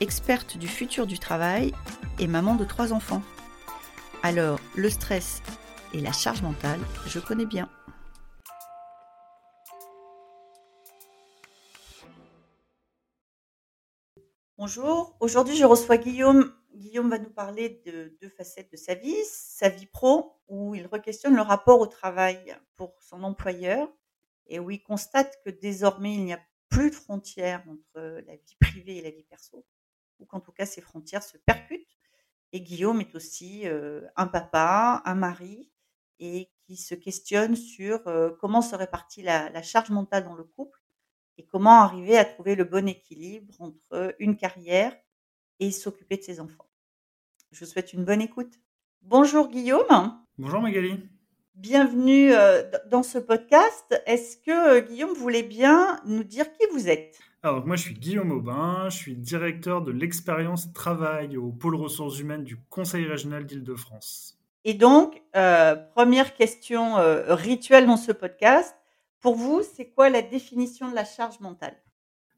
experte du futur du travail et maman de trois enfants. Alors, le stress et la charge mentale, je connais bien. Bonjour, aujourd'hui je reçois Guillaume. Guillaume va nous parler de deux facettes de sa vie, sa vie pro, où il requestionne le rapport au travail pour son employeur et où il constate que désormais il n'y a plus de frontières entre la vie privée et la vie perso, ou qu'en tout cas ces frontières se percutent. Et Guillaume est aussi un papa, un mari, et qui se questionne sur comment se répartit la, la charge mentale dans le couple et comment arriver à trouver le bon équilibre entre une carrière et s'occuper de ses enfants. Je vous souhaite une bonne écoute. Bonjour Guillaume. Bonjour Magali. Bienvenue dans ce podcast. Est-ce que Guillaume voulait bien nous dire qui vous êtes? Alors moi je suis Guillaume Aubin, je suis directeur de l'expérience travail au pôle ressources humaines du Conseil régional d'Île-de-France. Et donc, euh, première question euh, rituelle dans ce podcast, pour vous, c'est quoi la définition de la charge mentale?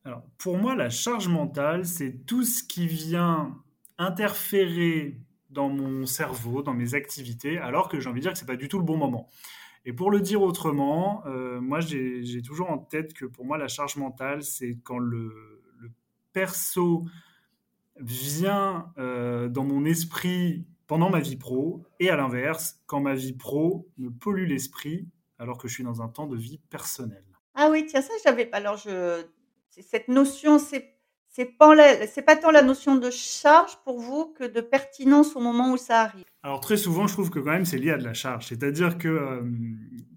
Alors, pour moi, la charge mentale, c'est tout ce qui vient interférer dans mon cerveau, dans mes activités, alors que j'ai envie de dire que c'est pas du tout le bon moment. Et pour le dire autrement, euh, moi, j'ai toujours en tête que pour moi, la charge mentale, c'est quand le, perso vient dans mon esprit pendant ma vie pro, et à l'inverse, quand ma vie pro me pollue l'esprit alors que je suis dans un temps de vie personnel. Ah oui, tiens, ça, j'avais pas. Alors, je... cette notion, c'est c'est pas, la... pas tant la notion de charge pour vous que de pertinence au moment où ça arrive. Alors, très souvent, je trouve que quand même, c'est lié à de la charge. C'est-à-dire que euh,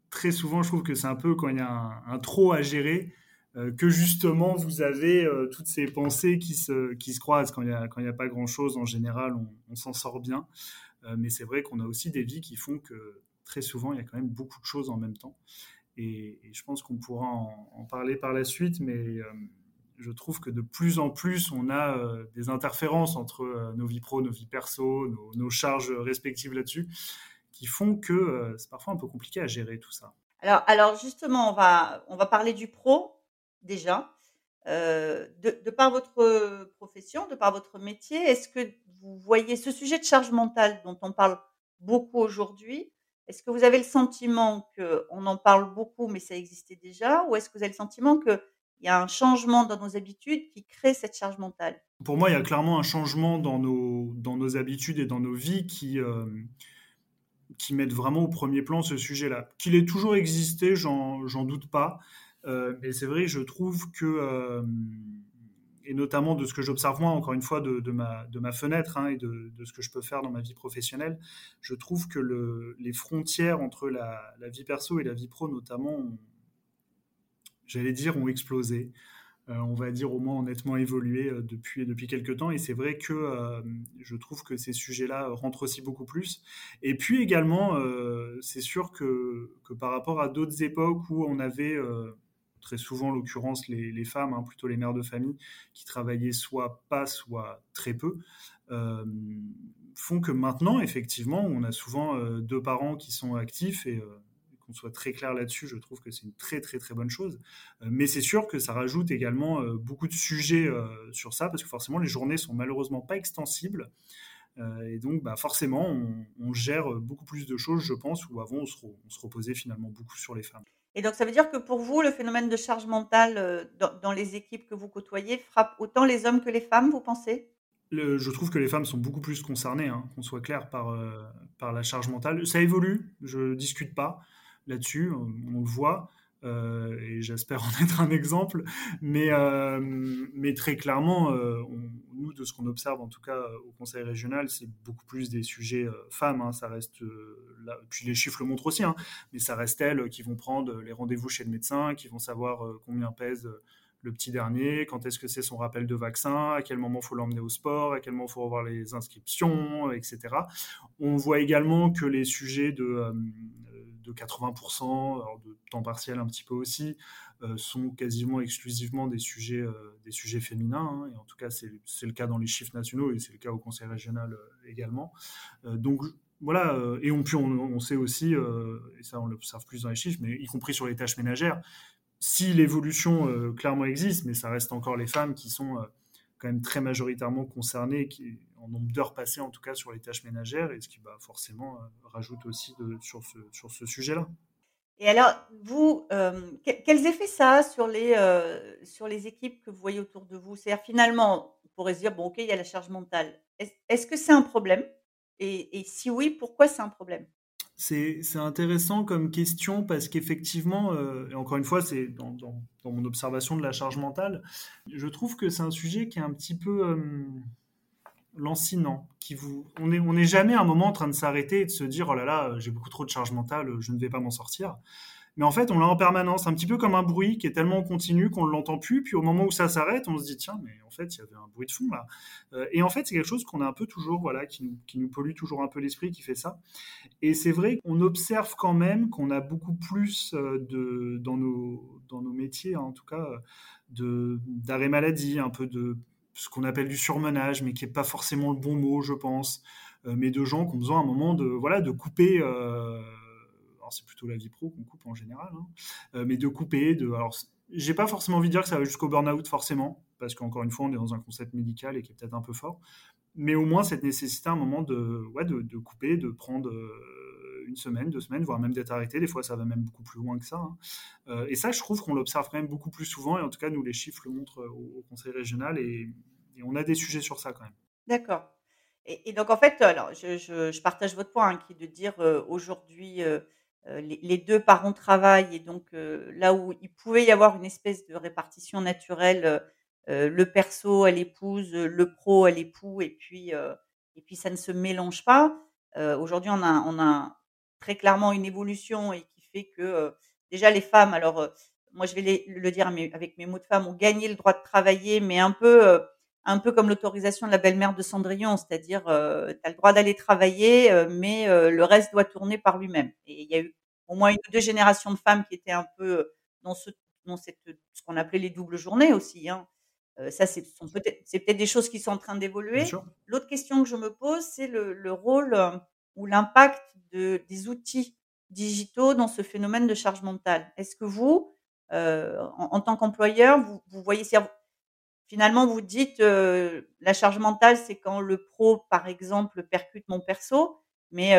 très souvent, je trouve que c'est un peu quand il y a un, trop à gérer, euh, que justement, vous avez euh, toutes ces pensées qui se, croisent. Quand il n'y a, a pas grand-chose, en général, on, s'en sort bien. Mais c'est vrai qu'on a aussi des vies qui font que très souvent, il y a quand même beaucoup de choses en même temps. Et, je pense qu'on pourra en, en, parler par la suite, mais je trouve que de plus en plus, on a euh, des interférences entre euh, nos vies pro, nos vies perso, nos, charges respectives là-dessus, qui font que euh, c'est parfois un peu compliqué à gérer tout ça. Alors, alors justement, on va, on va parler du pro déjà. De, de, par votre profession, de par votre métier, est-ce que vous voyez ce sujet de charge mentale dont on parle beaucoup aujourd'hui Est-ce que vous avez le sentiment qu'on en parle beaucoup, mais ça existait déjà Ou est-ce que vous avez le sentiment qu'il y a un changement dans nos habitudes qui crée cette charge mentale Pour moi, il y a clairement un changement dans nos, dans nos habitudes et dans nos vies qui, euh, qui mettent vraiment au premier plan ce sujet-là. Qu'il ait toujours existé, j'en doute pas. Euh, mais c'est vrai, je trouve que, euh, et notamment de ce que j'observe moi, encore une fois, de, de, ma, de ma fenêtre hein, et de, de, ce que je peux faire dans ma vie professionnelle, je trouve que le, les frontières entre la, la, vie perso et la vie pro, notamment, j'allais dire, ont explosé. Euh, on va dire au moins nettement évolué euh, depuis, depuis quelques temps. Et c'est vrai que euh, je trouve que ces sujets-là rentrent aussi beaucoup plus. Et puis également, c'est sûr que, que, par rapport à d'autres époques où on avait très souvent l'occurrence les, femmes, hein, plutôt les mères de famille, qui travaillaient soit pas, soit très peu, font que maintenant, effectivement, on a souvent deux parents qui sont actifs et qu'on soit très clair là-dessus, je trouve que c'est une très très très bonne chose. mais c'est sûr que ça rajoute également beaucoup de sujets sur ça, parce que forcément les journées sont malheureusement pas extensibles. et donc, bah, forcément, on, on, gère beaucoup plus de choses, je pense, où avant on se, on se reposait finalement beaucoup sur les femmes. Et donc, ça veut dire que pour vous, le phénomène de charge mentale euh, dans, dans, les équipes que vous côtoyez frappe autant les hommes que les femmes, vous pensez? Le, Je trouve que les femmes sont beaucoup plus concernées, hein, qu'on soit clair, par, euh, par la charge mentale. Ça évolue, je ne discute pas là-dessus, on, le voit. Euh, et j'espère en être un exemple, mais, euh, très clairement, euh, nous, de ce qu'on observe en tout cas au Conseil régional, c'est beaucoup plus des sujets femmes, hein, ça reste, puis les chiffres le montrent aussi, hein, mais ça reste elles qui vont prendre les rendez-vous chez le médecin, qui vont savoir combien pèse le petit dernier, quand est-ce que c'est son rappel de vaccin, à quel moment faut l'emmener au sport, à quel moment faut revoir les inscriptions, etc. On voit également que les sujets de, de 80%, de temps partiel un petit peu aussi, sont quasiment exclusivement des sujets, sujets féminins. Hein, en tout cas, c'est le cas dans les chiffres nationaux et c'est le cas au Conseil régional également. donc voilà, et on, sait aussi, et ça on l'observe plus dans les chiffres, mais y compris sur les tâches ménagères, si l'évolution euh, clairement existe, mais ça reste encore les femmes qui sont euh, quand même très majoritairement concernées, en nombre d'heures passées en tout cas sur les tâches ménagères, et ce qui bah, forcément euh, rajoute aussi sur ce, sur ce sujet-là. Et alors, vous, quels effets ça a sur les, sur les équipes que vous voyez autour de vous? C'est-à-dire, finalement, on pourrait se dire, bon, ok, il y a la charge mentale. Est-ce que c'est un problème? Et, et, si oui, pourquoi c'est un problème? C'est intéressant comme question parce qu'effectivement, euh, et encore une fois, c'est dans, mon observation de la charge mentale, je trouve que c'est un sujet qui est un petit peu euh, lancinant. Qui vous, on n'est on est jamais à un moment en train de s'arrêter et de se dire oh là là, j'ai beaucoup trop de charge mentale, je ne vais pas m'en sortir mais en fait, on l'a en permanence, un petit peu comme un bruit qui est tellement continu qu'on ne l'entend plus, puis au moment où ça s'arrête, on se dit, tiens, mais en fait, il y avait un bruit de fond là. Euh, et en fait, c'est quelque chose qu'on a un peu toujours, voilà, qui nous, qui nous pollue toujours un peu l'esprit, qui fait ça. Et c'est vrai qu'on observe quand même qu'on a beaucoup plus euh, de, dans, nos, dans nos métiers, en tout cas, d'arrêt maladie, un peu de ce qu'on appelle du surmenage, mais qui n'est pas forcément le bon mot, je pense, euh, mais de gens qui ont besoin à un moment de, voilà, de couper c'est plutôt la vie pro qu'on coupe en général, hein. euh, mais de couper, de, alors j'ai pas forcément envie de dire que ça va jusqu'au burn-out forcément, parce qu'encore une fois, on est dans un concept médical et qui est peut-être un peu fort, mais au moins cette nécessité à un moment de, ouais, de, couper, de prendre euh, une semaine, deux semaines, voire même d'être arrêté. Des fois, ça va même beaucoup plus loin que ça. Hein. Euh, et ça, je trouve qu'on l'observe quand même beaucoup plus souvent, et en tout cas, nous, les chiffres le montrent au, Conseil régional, et, on a des sujets sur ça quand même. D'accord. Et, donc, en fait, alors, je, partage votre point, hein, qui est de dire aujourd'hui, euh, les, deux parents travaillent et donc euh, là où il pouvait y avoir une espèce de répartition naturelle, euh, le perso à l'épouse, le pro à l'époux et puis et puis ça ne se mélange pas. Aujourd'hui, on a on a très clairement une évolution et qui fait que déjà les femmes, alors moi je vais le dire avec mes mots de femme, ont gagné le droit de travailler, mais un peu un peu comme l'autorisation de la belle-mère de Cendrillon, c'est-à-dire, euh, tu as le droit d'aller travailler, euh, mais euh, le reste doit tourner par lui-même. Et il y a eu au moins une ou deux générations de femmes qui étaient un peu dans ce dans cette ce qu'on appelait les doubles journées aussi, hein. Ça, c'est peut-être peut-être des choses qui sont en train d'évoluer. L'autre question que je me pose, c'est le le rôle, ou l'impact de des outils digitaux dans ce phénomène de charge mentale. Est-ce que vous, en en tant qu'employeur, vous vous voyez si Finalement, vous dites, la charge mentale, c'est quand le pro, par exemple, percute mon perso. Mais,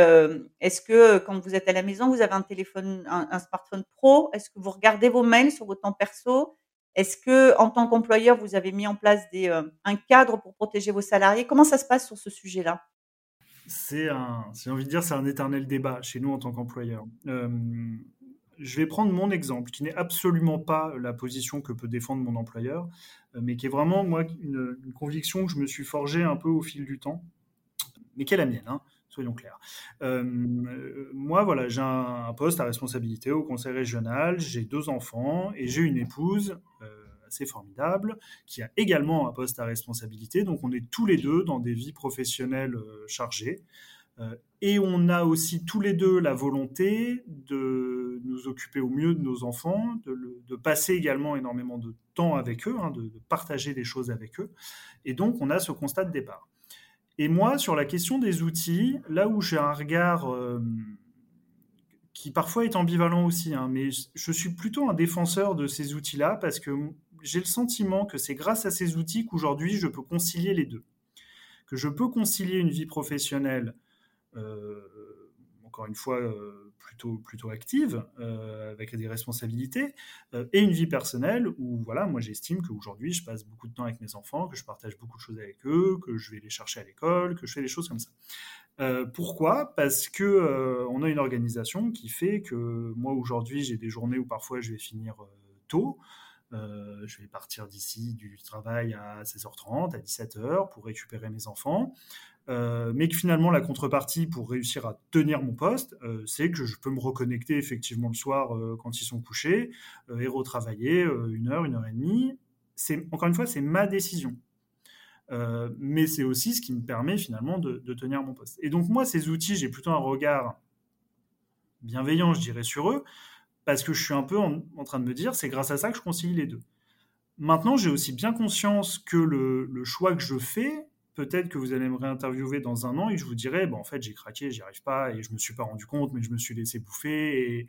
est-ce que, quand vous êtes à la maison, vous avez un téléphone un smartphone pro? Est-ce que vous regardez vos mails sur votre temps perso? Est-ce que, en tant qu'employeur, vous avez mis en place des, un cadre pour protéger vos salariés? Comment ça se passe sur ce sujet-là? C'est un j'ai envie de dire, c'est un éternel débat chez nous en tant qu'employeur je vais prendre mon exemple, qui n'est absolument pas la position que peut défendre mon employeur, euh, mais qui est vraiment, moi, une, conviction que je me suis forgée un peu au fil du temps, mais qui est la mienne, hein, soyons clairs. Euh, moi, voilà, j'ai un, poste à responsabilité au conseil régional, j'ai deux enfants et j'ai une épouse euh, assez formidable qui a également un poste à responsabilité, donc on est tous les deux dans des vies professionnelles chargées. Euh, et on a aussi tous les deux la volonté de nous occuper au mieux de nos enfants, de, passer également énormément de temps avec eux, hein, de, partager des choses avec eux. Et donc, on a ce constat de départ. Et moi, sur la question des outils, là où j'ai un regard euh, qui parfois est ambivalent aussi, hein, mais je suis plutôt un défenseur de ces outils-là parce que j'ai le sentiment que c'est grâce à ces outils qu'aujourd'hui je peux concilier les deux. Que je peux concilier une vie professionnelle euh, encore une fois, euh, plutôt, active, euh, avec des responsabilités, et une vie personnelle où, voilà, moi j'estime qu'aujourd'hui, je passe beaucoup de temps avec mes enfants, que je partage beaucoup de choses avec eux, que je vais les chercher à l'école, que je fais des choses comme ça. pourquoi? Parce que on a une organisation qui fait que moi aujourd'hui j'ai des journées où parfois je vais finir tôt, je vais partir d'ici du travail à 16h30, à 17h pour récupérer mes enfants. Euh, mais que finalement la contrepartie pour réussir à tenir mon poste, euh, c'est que je peux me reconnecter effectivement le soir euh, quand ils sont couchés et retravailler une heure, une heure et demie. c'est encore une fois, c'est ma décision. Mais c'est aussi ce qui me permet finalement de, tenir mon poste. Et donc moi, ces outils, j'ai plutôt un regard bienveillant, je dirais, sur eux, parce que je suis un peu en, train de me dire, c'est grâce à ça que je concilie les deux. Maintenant, j'ai aussi bien conscience que le choix que je fais, peut-être que vous allez me réinterviewer dans un an et je vous dirai, bon, en fait, j'ai craqué, j'y arrive pas et je me suis pas rendu compte, mais je me suis laissé bouffer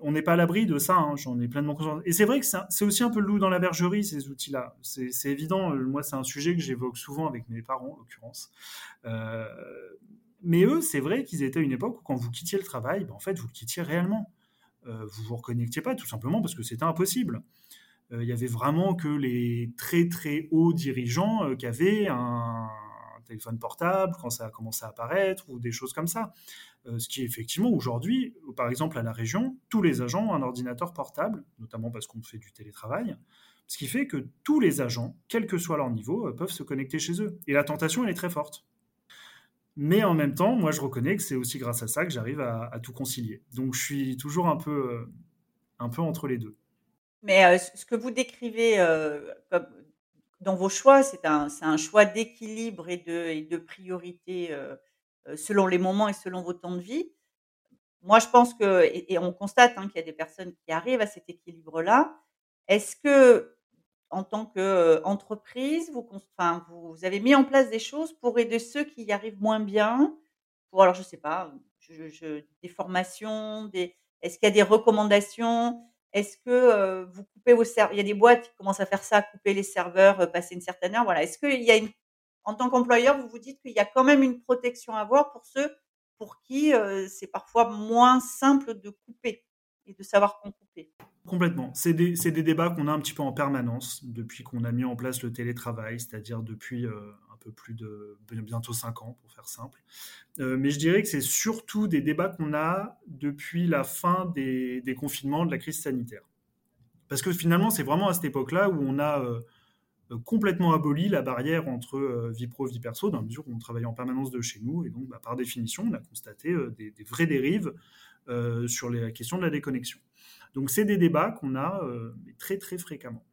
on n'est pas à l'abri de ça, hein, j'en ai pleinement conscience. Et c'est vrai que c'est aussi un peu le loup dans la bergerie, ces outils-là. C'est évident, euh, moi, c'est un sujet que j'évoque souvent avec mes parents, en l'occurrence. Euh, mais eux, c'est vrai qu'ils étaient à une époque où quand vous quittiez le travail, ben, en fait, vous le quittiez réellement. Euh, vous vous reconnectiez pas, tout simplement parce que c'était impossible. Euh, il y avait vraiment que les très très hauts dirigeants euh, qui avaient un, téléphone portable quand ça a commencé à apparaître ou des choses comme ça. Euh, ce qui effectivement aujourd'hui, par exemple à la région, tous les agents ont un ordinateur portable, notamment parce qu'on fait du télétravail, ce qui fait que tous les agents, quel que soit leur niveau, peuvent se connecter chez eux. Et la tentation, elle est très forte. Mais en même temps, moi, je reconnais que c'est aussi grâce à ça que j'arrive à, à, tout concilier. Donc, je suis toujours un peu, un peu entre les deux. Mais ce que vous décrivez comme dans vos choix, c'est un, choix d'équilibre et de, et priorité selon les moments et selon vos temps de vie. Moi, je pense que, et, on constate hein, qu'il y a des personnes qui arrivent à cet équilibre-là. Est-ce que, en tant qu'entreprise, vous, vous avez mis en place des choses pour aider ceux qui y arrivent moins bien? Alors, je sais pas, des formations, est-ce qu'il y a des recommandations? Est-ce que vous coupez vos serveurs Il y a des boîtes qui commencent à faire ça, couper les serveurs, passer une certaine heure. Voilà. Est-ce qu'il y a une, en tant qu'employeur, vous vous dites qu'il y a quand même une protection à avoir pour ceux pour qui c'est parfois moins simple de couper et de savoir qu'on couper? Complètement. C'est des, des, débats qu'on a un petit peu en permanence depuis qu'on a mis en place le télétravail, c'est-à-dire depuis plus de bientôt 5 ans, pour faire simple. Euh, mais je dirais que c'est surtout des débats qu'on a depuis la fin des, confinements de la crise sanitaire. Parce que finalement, c'est vraiment à cette époque-là où on a euh, complètement aboli la barrière entre euh, vie pro, vie perso, dans la mesure où on travaillait en permanence de chez nous. Et donc, bah, par définition, on a constaté des, vraies dérives sur la question de la déconnexion. Donc, c'est des débats qu'on a très, très fréquemment.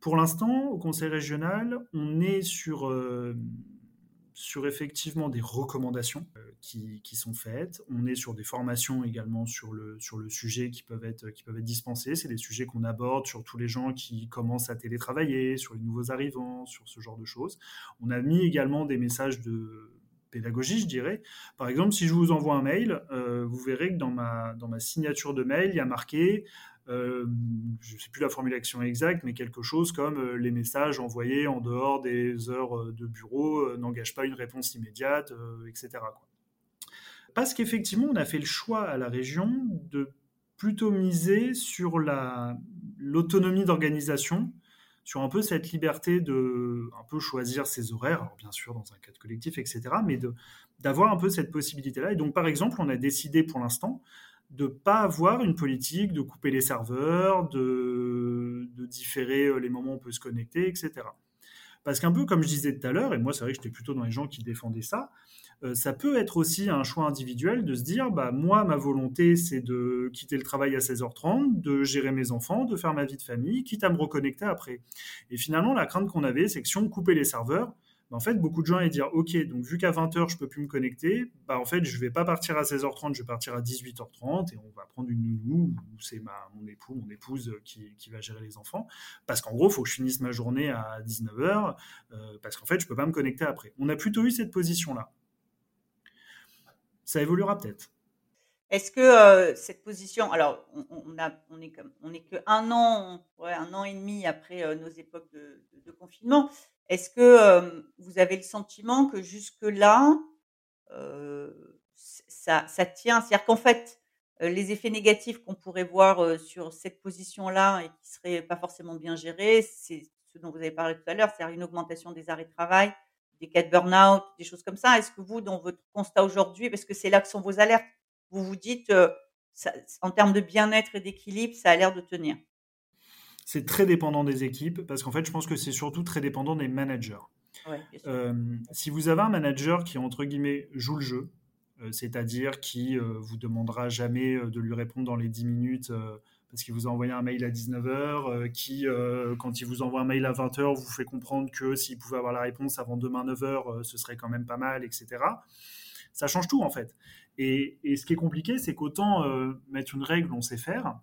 Pour l'instant, au Conseil régional, on est sur, euh, sur effectivement des recommandations euh, qui, qui, sont faites. On est sur des formations également sur le, sur le sujet qui peuvent être, qui peuvent être dispensées. C'est des sujets qu'on aborde sur tous les gens qui commencent à télétravailler, sur les nouveaux arrivants, sur ce genre de choses. On a mis également des messages de pédagogie, je dirais. Par exemple, si je vous envoie un mail, euh, vous verrez que dans ma, dans ma signature de mail, il y a marqué euh, je ne sais plus la formulation exacte, mais quelque chose comme euh, les messages envoyés en dehors des heures euh, de bureau n'engagent pas une réponse immédiate, etc. Parce qu'effectivement, on a fait le choix à la région de plutôt miser sur l'autonomie d'organisation, sur un peu cette liberté de un peu choisir ses horaires, bien sûr dans un cadre collectif, etc., mais d'avoir un peu cette possibilité-là. Et donc, par exemple, on a décidé pour l'instant de pas avoir une politique de couper les serveurs, de, différer euh, les moments où on peut se connecter, etc. Parce qu'un peu comme je disais tout à l'heure, et moi c'est vrai que j'étais plutôt dans les gens qui défendaient ça, euh, ça peut être aussi un choix individuel de se dire, bah moi ma volonté c'est de quitter le travail à 16h30, de gérer mes enfants, de faire ma vie de famille, quitte à me reconnecter après. Et finalement la crainte qu'on avait, c'est que si on coupait les serveurs, en fait, beaucoup de gens allaient dire Ok, donc vu qu'à 20h, je peux plus me connecter, bah, en fait, je vais pas partir à 16h30, je vais partir à 18h30 et on va prendre une nounou ou c'est mon époux, mon épouse qui, va gérer les enfants. Parce qu'en gros, faut que je finisse ma journée à 19h euh, parce qu'en fait, je peux pas me connecter après. On a plutôt eu cette position-là. Ça évoluera peut-être. Est-ce que euh, cette position, alors on, a, on est comme, on est que un an, ouais, un an et demi après euh, nos époques de, de confinement. Est-ce que vous avez le sentiment que jusque-là, ça, ça, tient? C'est-à-dire qu'en fait, les effets négatifs qu'on pourrait voir sur cette position-là et qui seraient pas forcément bien gérés, c'est ce dont vous avez parlé tout à l'heure, c'est-à-dire une augmentation des arrêts de travail, des cas de burn-out, des choses comme ça. Est-ce que vous, dans votre constat aujourd'hui, parce que c'est là que sont vos alertes, vous vous dites, en termes de bien-être et d'équilibre, ça a l'air de tenir c'est très dépendant des équipes parce qu'en fait, je pense que c'est surtout très dépendant des managers. Euh, si vous avez un manager qui, entre guillemets, joue le jeu, euh, c'est-à-dire qui euh, vous demandera jamais de lui répondre dans les 10 minutes parce qu'il vous a envoyé un mail à 19h, qui, quand il vous envoie un mail à 20h, vous fait comprendre que s'il pouvait avoir la réponse avant demain 9h, ce serait quand même pas mal, etc. Ça change tout, en fait. Et, ce qui est compliqué, c'est qu'autant mettre une règle, on sait faire.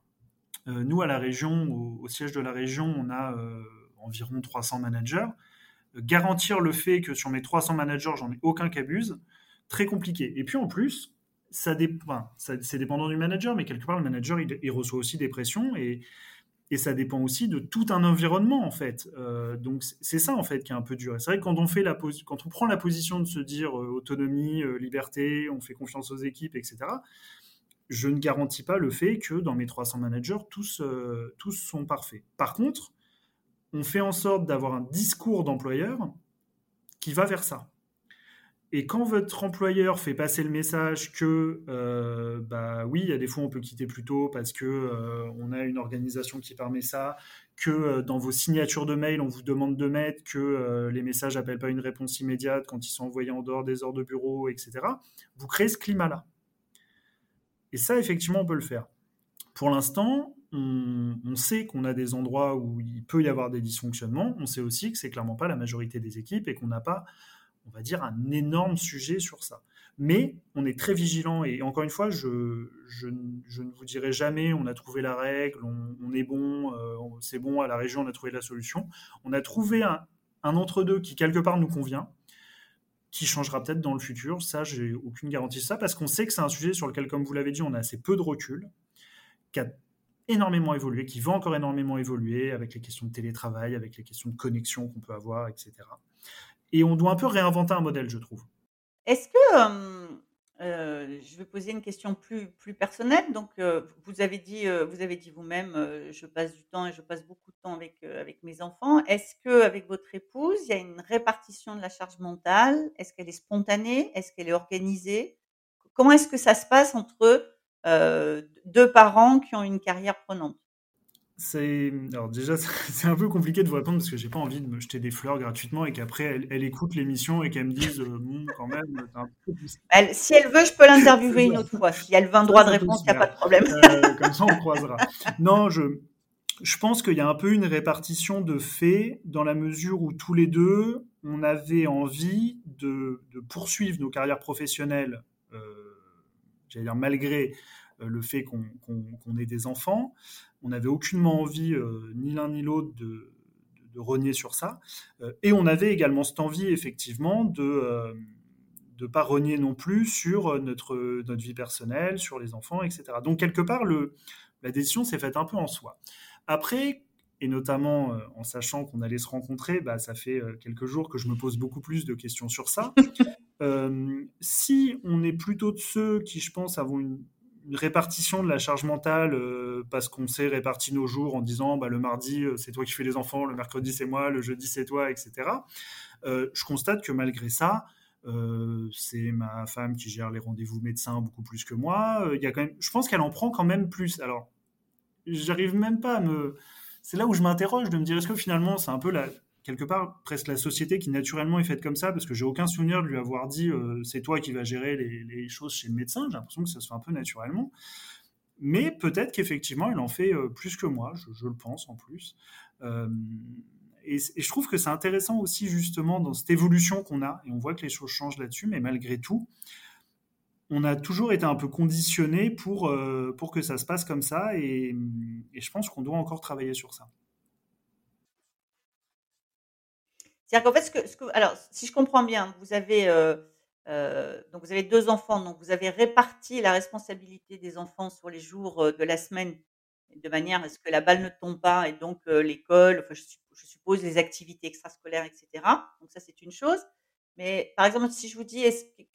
nous, à la région, au, siège de la région, on a environ 300 managers. Garantir le fait que sur mes 300 managers, j'en ai aucun qui abuse, très compliqué. Et puis en plus, ça dépend, c'est dépendant du manager, mais quelque part, le manager, il, reçoit aussi des pressions et, et, ça dépend aussi de tout un environnement, en fait. Euh, donc, c'est ça, en fait, qui est un peu dur. C'est vrai que quand on, fait la quand on prend la position de se dire euh, autonomie, euh, liberté, on fait confiance aux équipes, etc., je ne garantis pas le fait que dans mes 300 managers, tous, tous sont parfaits. Par contre, on fait en sorte d'avoir un discours d'employeur qui va vers ça. Et quand votre employeur fait passer le message que, euh, bah oui, il y a des fois on peut quitter plus tôt parce que euh, on a une organisation qui permet ça, que euh, dans vos signatures de mail on vous demande de mettre que les messages n'appellent pas une réponse immédiate quand ils sont envoyés en dehors des heures de bureau, etc. Vous créez ce climat-là. Et ça, effectivement, on peut le faire. Pour l'instant, on, on, sait qu'on a des endroits où il peut y avoir des dysfonctionnements. On sait aussi que c'est clairement pas la majorité des équipes et qu'on n'a pas on va dire, un énorme sujet sur ça. Mais on est très vigilant et encore une fois, je, ne vous dirai jamais on a trouvé la règle, on, est bon, euh, c'est bon, à la région on a trouvé la solution. On a trouvé un, entre-deux qui quelque part nous convient, qui changera peut-être dans le futur. Ça, j'ai aucune garantie de ça parce qu'on sait que c'est un sujet sur lequel, comme vous l'avez dit, on a assez peu de recul, qui a énormément évolué, qui va encore énormément évoluer avec les questions de télétravail, avec les questions de connexion qu'on peut avoir, etc. Et on doit un peu réinventer un modèle, je trouve. Est-ce que, euh, je vais poser une question plus, plus personnelle. Donc, vous avez dit, vous avez dit vous-même, je passe du temps et je passe beaucoup de temps avec, avec mes enfants. Est-ce que avec votre épouse, il y a une répartition de la charge mentale? Est-ce qu'elle est spontanée? Est-ce qu'elle est organisée? Comment est-ce que ça se passe entre deux parents qui ont une carrière prenante? C'est alors déjà c'est un peu compliqué de vous répondre parce que j'ai pas envie de me jeter des fleurs gratuitement et qu'après elle, écoute l'émission et qu'elle me dise euh, quand même un peu elle, si elle veut je peux l'interviewer une autre fois. Si elle veut un droit de réponse il n'y a pas de problème. Euh, comme ça on croisera. Non je je pense qu'il y a un peu une répartition de faits dans la mesure où tous les deux on avait envie de, de poursuivre nos carrières professionnelles euh, j'allais dire malgré le fait qu'on ait des enfants. On n'avait aucunement envie, euh, ni l'un ni l'autre, de, renier sur ça. Euh, et on avait également cette envie, effectivement, de ne pas renier non plus sur notre, notre vie personnelle, sur les enfants, etc. Donc, quelque part, le, la décision s'est faite un peu en soi. Après, et notamment en sachant qu'on allait se rencontrer, bah, ça fait quelques jours que je me pose beaucoup plus de questions sur ça. si on est plutôt de ceux qui, je pense, avons une une répartition de la charge mentale euh, parce qu'on s'est réparti nos jours en disant bah, le mardi euh, c'est toi qui fais les enfants, le mercredi c'est moi, le jeudi c'est toi, etc. Euh, je constate que malgré ça, c'est ma femme qui gère les rendez-vous médecins beaucoup plus que moi. Y a quand même, je pense qu'elle en prend quand même plus. Alors, j'arrive même pas à me. C'est là où je m'interroge de me dire est-ce que finalement c'est un peu la, quelque part presque la société qui naturellement est faite comme ça, parce que j'ai aucun souvenir de lui avoir dit euh, c'est toi qui vas gérer les, choses chez le médecin. J'ai l'impression que ça se fait un peu naturellement. Mais peut-être qu'effectivement, il en fait euh, plus que moi, je, le pense en plus. Euh, et, je trouve que c'est intéressant aussi justement dans cette évolution qu'on a, et on voit que les choses changent là-dessus, mais malgré tout, on a toujours été un peu conditionné pour, pour que ça se passe comme ça, et je pense qu'on doit encore travailler sur ça. C'est-à-dire qu'en fait, alors, si je comprends bien, vous avez, euh, euh, donc vous avez deux enfants, donc vous avez réparti la responsabilité des enfants sur les jours euh, de la semaine de manière à ce que la balle ne tombe pas et donc l'école, enfin, je, suppose les activités extrascolaires, etc. Donc ça, c'est une chose. Mais par exemple, si je vous dis,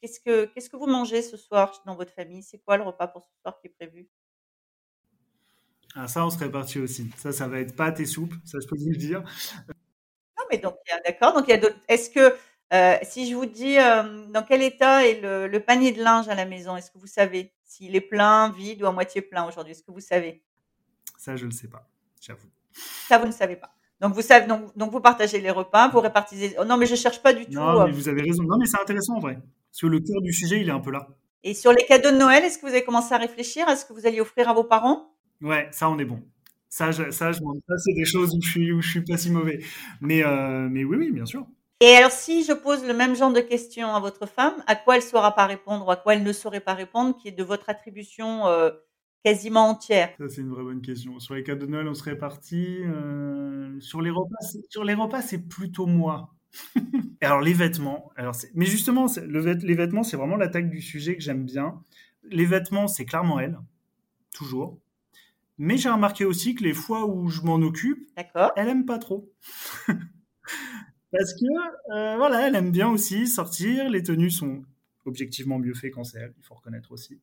qu'est-ce que que vous mangez ce soir dans votre famille? C'est quoi le repas pour ce soir qui est prévu? Ah, ça, on serait parti aussi. Ça, ça va être pâtes et soupe, ça je peux vous le dire mais donc d'accord. Donc il y a Est-ce que euh, si je vous dis euh, dans quel état est le, panier de linge à la maison, est-ce que vous savez s'il est plein, vide ou à moitié plein aujourd'hui? Est-ce que vous savez? Ça, je ne sais pas, j'avoue. Ça, vous ne savez pas. Donc vous savez, donc, donc vous partagez les repas, vous répartissez. Oh, non, mais je cherche pas du tout. Non, mais euh. vous avez raison. Non, mais c'est intéressant en vrai. Parce que le cœur du sujet, il est un peu là. Et sur les cadeaux de Noël, est-ce que vous avez commencé à réfléchir à ce que vous alliez offrir à vos parents? Ouais, ça, on est bon. Ça, ça, ça c'est des choses où je suis, où je suis pas si mauvais. Mais, euh, mais oui, oui, bien sûr. Et alors, si je pose le même genre de questions à votre femme, à quoi elle ne saura pas répondre ou à quoi elle ne saurait pas répondre, qui est de votre attribution euh, quasiment entière? Ça, c'est une vraie bonne question. Sur les cadeaux de Noël, on serait parti. Euh, sur les repas, sur les repas, c'est plutôt moi. alors les vêtements, alors mais justement, le, les vêtements, c'est vraiment l'attaque du sujet que j'aime bien. Les vêtements, c'est clairement elle, toujours. Mais j'ai remarqué aussi que les fois où je m'en occupe, elle aime pas trop. Parce que, euh, voilà, elle aime bien aussi sortir. Les tenues sont objectivement mieux faites quand c'est elle, il faut reconnaître aussi.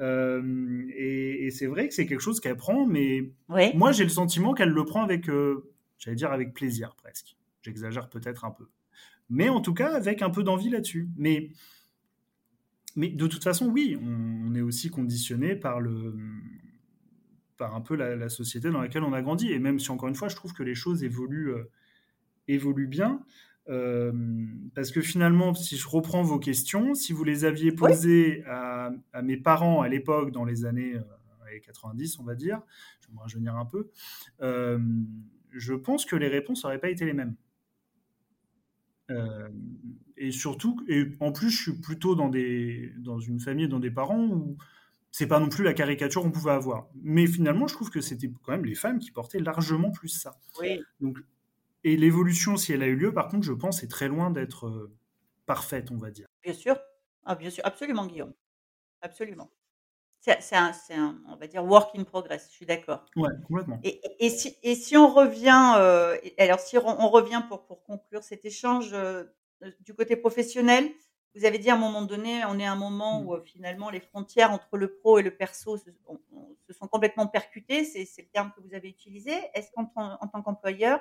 Euh, et, c'est vrai que c'est quelque chose qu'elle prend, mais moi j'ai le sentiment qu'elle le prend avec, euh, j'allais dire avec plaisir presque. J'exagère peut-être un peu. Mais en tout cas, avec un peu d'envie là-dessus. Mais, mais de toute façon, oui, on, est aussi conditionné par le, par un peu la, société dans laquelle on a grandi. Et même si, encore une fois, je trouve que les choses évoluent, euh, évoluent bien. Euh, parce que finalement, si je reprends vos questions, si vous les aviez posées à, mes parents à l'époque, dans les années 90, euh, on va dire, je vais me rajeunir un peu, je pense que les réponses n'auraient pas été les mêmes. et surtout, et en plus, je suis plutôt dans, des, dans une famille, dans des parents où c'est pas non plus la caricature qu'on pouvait avoir. Mais finalement, je trouve que c'était quand même les femmes qui portaient largement plus ça. Oui. Donc, et l'évolution, si elle a eu lieu, par contre, je pense, est très loin d'être euh, parfaite, on va dire. Bien sûr. Ah, bien sûr, absolument, Guillaume. Absolument. C'est un, un, on va dire, work in progress, je suis d'accord. Ouais, complètement. Et, et, si, et si on revient, euh, alors si on, revient pour, pour conclure cet échange euh, du côté professionnel, vous avez dit à un moment donné, on est à un moment mmh. où finalement les frontières entre le pro et le perso se, sont complètement percutées, c'est le terme que vous avez utilisé. Est-ce qu'en en tant qu'employeur,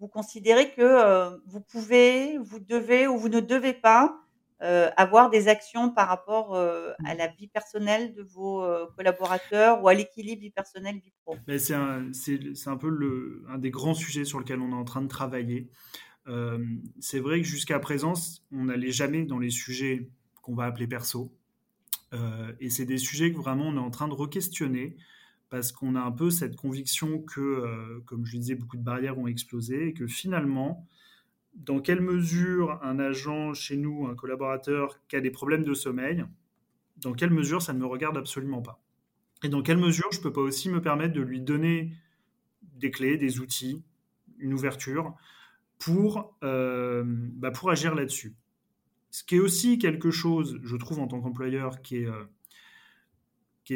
vous considérez que vous pouvez, vous devez ou vous ne devez pas avoir des actions par rapport à mmh. la vie personnelle de vos collaborateurs ou à l'équilibre vie personnelle vie pro? C'est un, un, peu le, un des grands sujets sur lesquels on est en train de travailler. Euh, c'est vrai que jusqu'à présent, on n'allait jamais dans les sujets qu'on va appeler perso. Euh, et c'est des sujets que vraiment on est en train de re-questionner parce qu'on a un peu cette conviction que, euh, comme je le disais, beaucoup de barrières ont explosé et que finalement, dans quelle mesure un agent chez nous, un collaborateur qui a des problèmes de sommeil, dans quelle mesure ça ne me regarde absolument pas? Et dans quelle mesure je ne peux pas aussi me permettre de lui donner des clés, des outils, une ouverture pour, euh, bah, pour agir là-dessus. Ce qui est aussi quelque chose, je trouve, en tant qu'employeur, qui est, euh,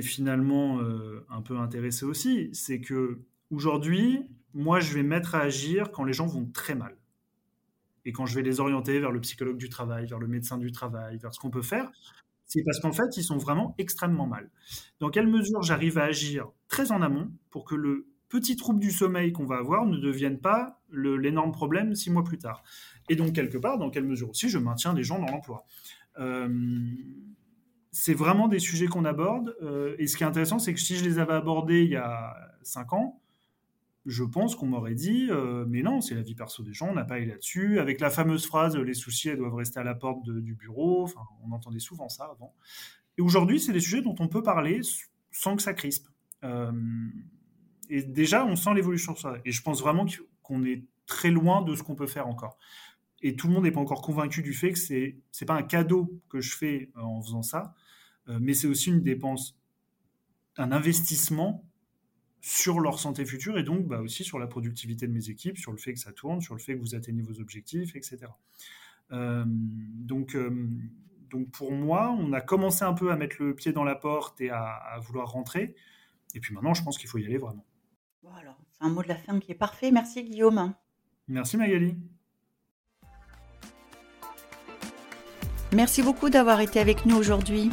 finalement euh, un peu intéressé aussi, c'est que aujourd'hui, moi, je vais mettre à agir quand les gens vont très mal. Et quand je vais les orienter vers le psychologue du travail, vers le médecin du travail, vers ce qu'on peut faire, c'est parce qu'en fait, ils sont vraiment extrêmement mal. Dans quelle mesure j'arrive à agir très en amont pour que le petits troubles du sommeil qu'on va avoir ne deviennent pas l'énorme problème six mois plus tard. Et donc, quelque part, dans quelle mesure aussi je maintiens des gens dans l'emploi. Euh, c'est vraiment des sujets qu'on aborde. Euh, et ce qui est intéressant, c'est que si je les avais abordés il y a cinq ans, je pense qu'on m'aurait dit euh, mais non, c'est la vie perso des gens, on n'a pas eu là-dessus. Avec la fameuse phrase les soucis elles doivent rester à la porte du bureau. On entendait souvent ça avant. Et aujourd'hui, c'est des sujets dont on peut parler sans que ça crispe et déjà, on sent l'évolution ça. Et je pense vraiment qu'on est très loin de ce qu'on peut faire encore. Et tout le monde n'est pas encore convaincu du fait que c'est n'est pas un cadeau que je fais euh, en faisant ça, euh, mais c'est aussi une dépense, un investissement sur leur santé future et donc bah, aussi sur la productivité de mes équipes, sur le fait que ça tourne, sur le fait que vous atteignez vos objectifs, etc. Euh, donc, donc pour moi, on a commencé un peu à mettre le pied dans la porte et à vouloir rentrer. Et puis maintenant, je pense qu'il faut y aller vraiment. Voilà, c'est un mot de la fin qui est parfait. Merci Guillaume. Merci Magali. Merci beaucoup d'avoir été avec nous aujourd'hui.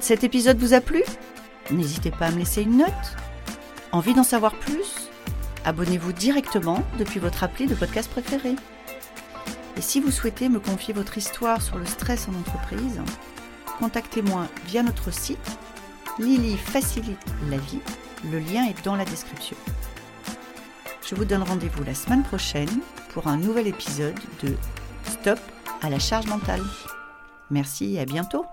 Cet épisode vous a plu? N'hésitez pas à me laisser une note. Envie d'en savoir plus? Abonnez-vous directement depuis votre appli de podcast préféré. Et si vous souhaitez me confier votre histoire sur le stress en entreprise, contactez-moi via notre site Lily facilite la vie le lien est dans la description. Je vous donne rendez-vous la semaine prochaine pour un nouvel épisode de Stop à la charge mentale. Merci et à bientôt